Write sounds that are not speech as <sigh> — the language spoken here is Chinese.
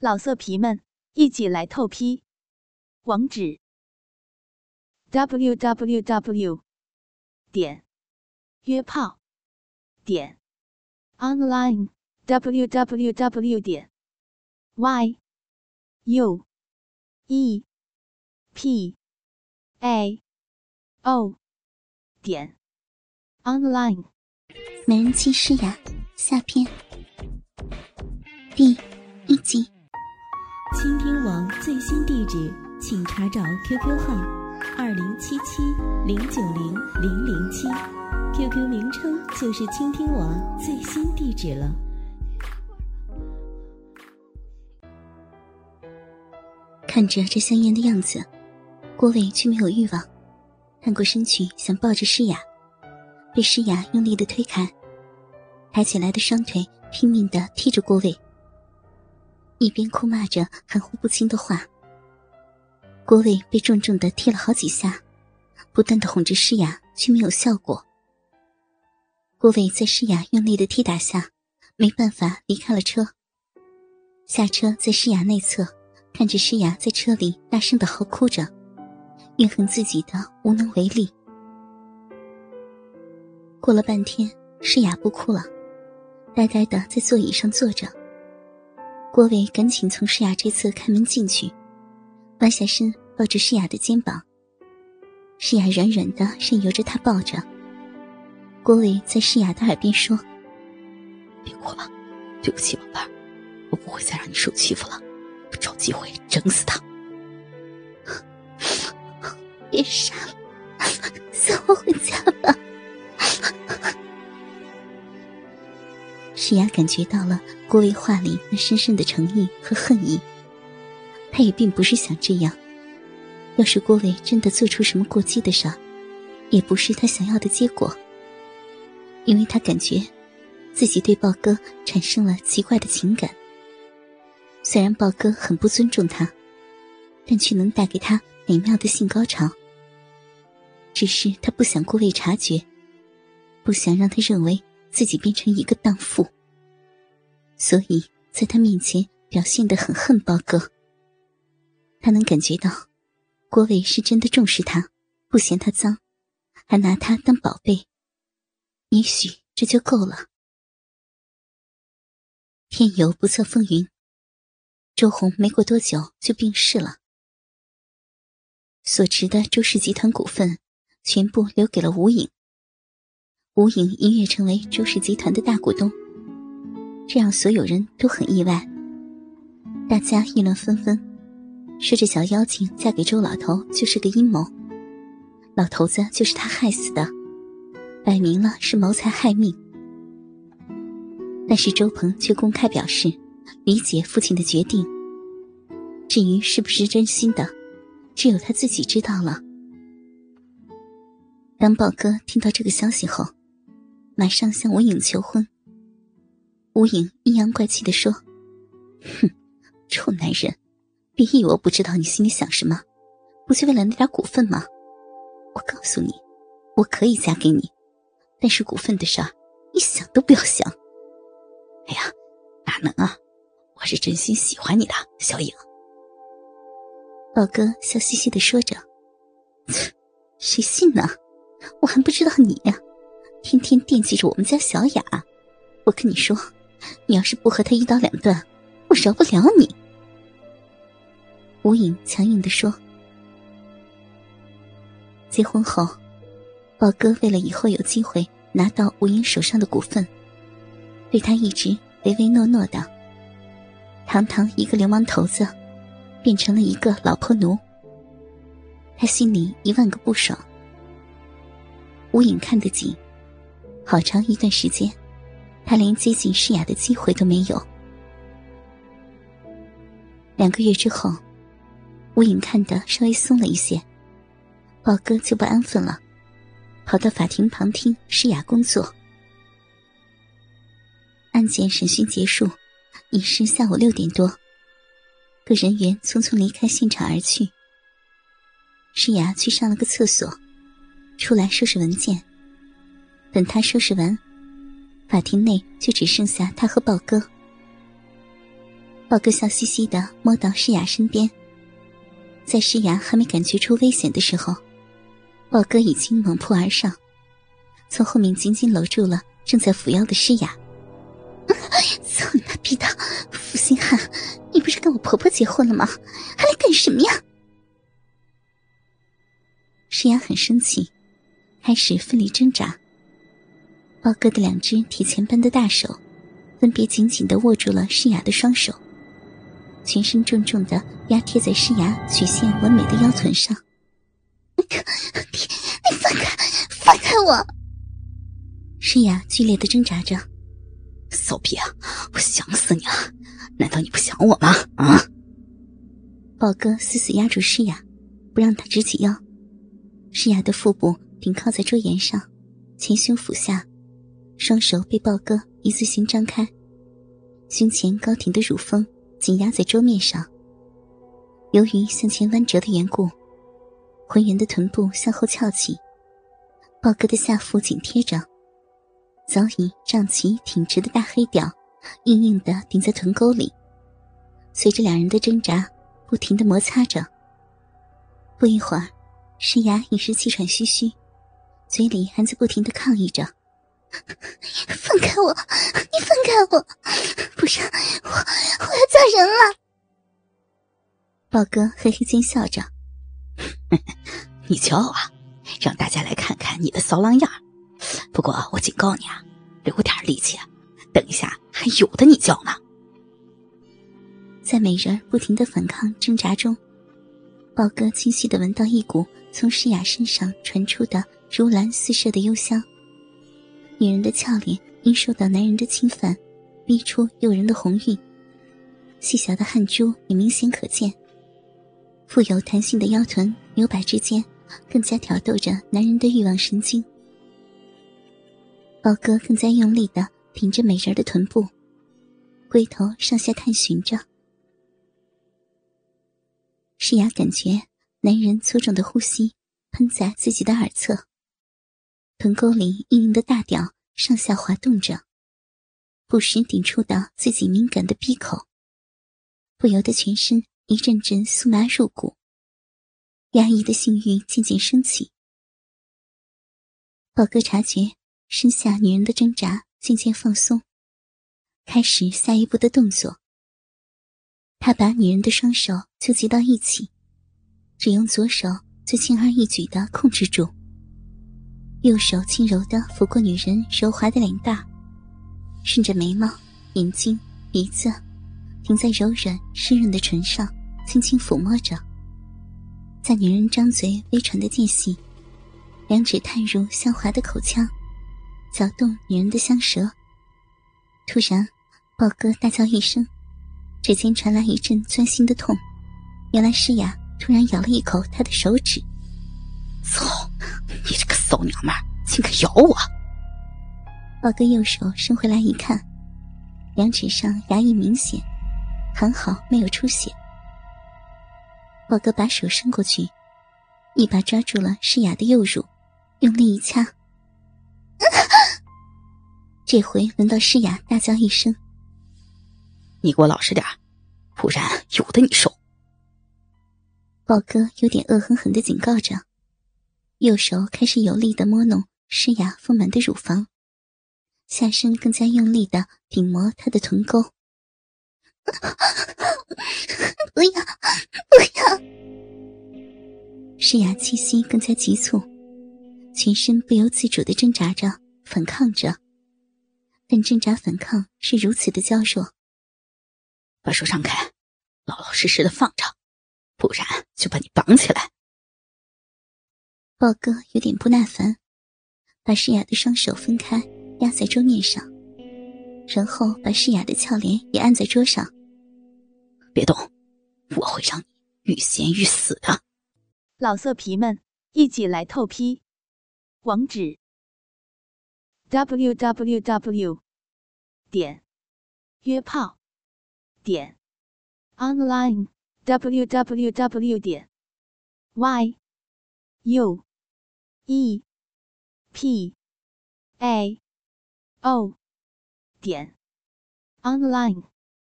老色皮们，一起来透批！网址：w w w 点约炮点 online w w w 点 y u e p a o 点 online。美人计诗雅下篇第一集。倾听网最新地址，请查找 QQ 号二零七七零九零零零七，QQ 名称就是倾听网最新地址了。看着这香烟的样子，郭伟却没有欲望，探过身去想抱着诗雅，被诗雅用力的推开，抬起来的双腿拼命的踢着郭伟。一边哭骂着含糊不清的话，郭伟被重重的踢了好几下，不断的哄着诗雅，却没有效果。郭伟在诗雅用力的踢打下，没办法离开了车。下车在诗雅内侧，看着诗雅在车里大声的嚎哭着，怨恨自己的无能为力。过了半天，诗雅不哭了，呆呆的在座椅上坐着。郭伟赶紧从诗雅这侧开门进去，弯下身抱着诗雅的肩膀。诗雅软软的任由着他抱着。郭伟在诗雅的耳边说：“别哭了，对不起，宝贝儿，我不会再让你受欺负了，我找机会整死他。别傻了，送我回家吧。”诗雅感觉到了郭伟话里那深深的诚意和恨意，他也并不是想这样。要是郭伟真的做出什么过激的事，也不是他想要的结果。因为他感觉自己对豹哥产生了奇怪的情感。虽然豹哥很不尊重他，但却能带给他美妙的性高潮。只是他不想郭伟察觉，不想让他认为。自己变成一个荡妇，所以在他面前表现的很恨包哥。他能感觉到，郭伟是真的重视他，不嫌他脏，还拿他当宝贝。也许这就够了。天有不测风云，周红没过多久就病逝了，所持的周氏集团股份全部留给了吴影。吴影一跃成为周氏集团的大股东，这让所有人都很意外。大家议论纷纷，说这小妖精嫁给周老头就是个阴谋，老头子就是他害死的，摆明了是谋财害命。但是周鹏却公开表示理解父亲的决定，至于是不是真心的，只有他自己知道了。当豹哥听到这个消息后，马上向吴影求婚。吴影阴阳怪气的说：“哼，臭男人，别以为我不知道你心里想什么，不就为了那点股份吗？我告诉你，我可以嫁给你，但是股份的事儿，你想都不要想。”哎呀，哪能啊！我是真心喜欢你的，小影。宝哥笑嘻嘻的说着：“谁信呢？我还不知道你呀。”天天惦记着我们家小雅，我跟你说，你要是不和他一刀两断，我饶不了你。”吴影强硬的说。结婚后，宝哥为了以后有机会拿到吴影手上的股份，对他一直唯唯诺诺的。堂堂一个流氓头子，变成了一个老婆奴，他心里一万个不爽。吴影看得紧。好长一段时间，他连接近诗雅的机会都没有。两个月之后，吴影看得稍微松了一些，宝哥就不安分了，跑到法庭旁听诗雅工作。案件审讯结束，已是下午六点多，各人员匆匆离开现场而去。诗雅去上了个厕所，出来收拾文件。等他收拾完，法庭内就只剩下他和豹哥。豹哥笑嘻嘻的摸到诗雅身边，在诗雅还没感觉出危险的时候，豹哥已经猛扑而上，从后面紧紧搂住了正在扶腰的诗雅。<laughs> 操你妈逼的，负心汉！你不是跟我婆婆结婚了吗？还来干什么呀？诗雅很生气，开始奋力挣扎。豹哥的两只铁钳般的大手，分别紧紧的握住了诗雅的双手。全身重重的压贴在诗雅曲线完美的腰臀上。你你放开，放开我！诗雅剧烈的挣扎着。骚逼啊！我想死你了！难道你不想我吗？啊！豹哥死死压住诗雅，不让她直起腰。诗雅的腹部顶靠在桌沿上，前胸俯下，双手被豹哥一字形张开，胸前高挺的乳峰。紧压在桌面上。由于向前弯折的缘故，浑圆的臀部向后翘起，豹哥的下腹紧贴着，早已胀起挺直的大黑屌，硬硬的顶在臀沟里。随着两人的挣扎，不停的摩擦着。不一会儿，石牙已是气喘吁吁，嘴里还在不停的抗议着。放开我！你放开我！不然我我要嫁人了！宝哥嘿嘿奸笑着：“ <laughs> 你骄傲啊，让大家来看看你的骚浪样不过我警告你啊，留点力气，等一下还有的你叫呢。”在美人不停的反抗挣扎中，宝哥清晰的闻到一股从诗雅身上传出的如兰似麝的幽香。女人的俏脸因受到男人的侵犯，逼出诱人的红晕，细小的汗珠也明显可见。富有弹性的腰臀扭摆之间，更加挑逗着男人的欲望神经。宝哥更加用力的挺着美人的臀部，龟头上下探寻着。诗雅感觉男人粗重的呼吸喷在自己的耳侧。臀沟里硬硬的大屌上下滑动着，不时顶触到自己敏感的鼻口，不由得全身一阵阵酥麻入骨，压抑的性欲渐渐升起。宝哥察觉身下女人的挣扎渐渐放松，开始下一步的动作。他把女人的双手纠集到一起，只用左手就轻而易举的控制住。右手轻柔的抚过女人柔滑的脸蛋，顺着眉毛、眼睛、鼻子，停在柔软湿润的唇上，轻轻抚摸着。在女人张嘴微喘的间隙，两指探入香滑的口腔，搅动女人的香舌。突然，豹哥大叫一声，指尖传来一阵钻心的痛。原来诗雅突然咬了一口他的手指。操！你这个骚娘们，竟敢咬我！豹哥右手伸回来一看，两指上牙印明显，还好没有出血。豹哥把手伸过去，一把抓住了诗雅的右乳，用力一掐。<laughs> 这回轮到诗雅大叫一声：“你给我老实点不然有的你受！”豹哥有点恶狠狠的警告着。右手开始有力的摸弄诗雅丰满的乳房，下身更加用力的顶磨她的臀沟。不要，不要！诗雅气息更加急促，全身不由自主的挣扎着，反抗着，但挣扎反抗是如此的娇弱。把手张开，老老实实的放着，不然就把你绑起来。豹哥有点不耐烦，把诗雅的双手分开，压在桌面上，然后把诗雅的俏脸也按在桌上。别动，我会让你欲仙欲死的。老色皮们，一起来透批！网址：w w w. 点约炮点 online w w w. 点 y u。E p a o 点 online。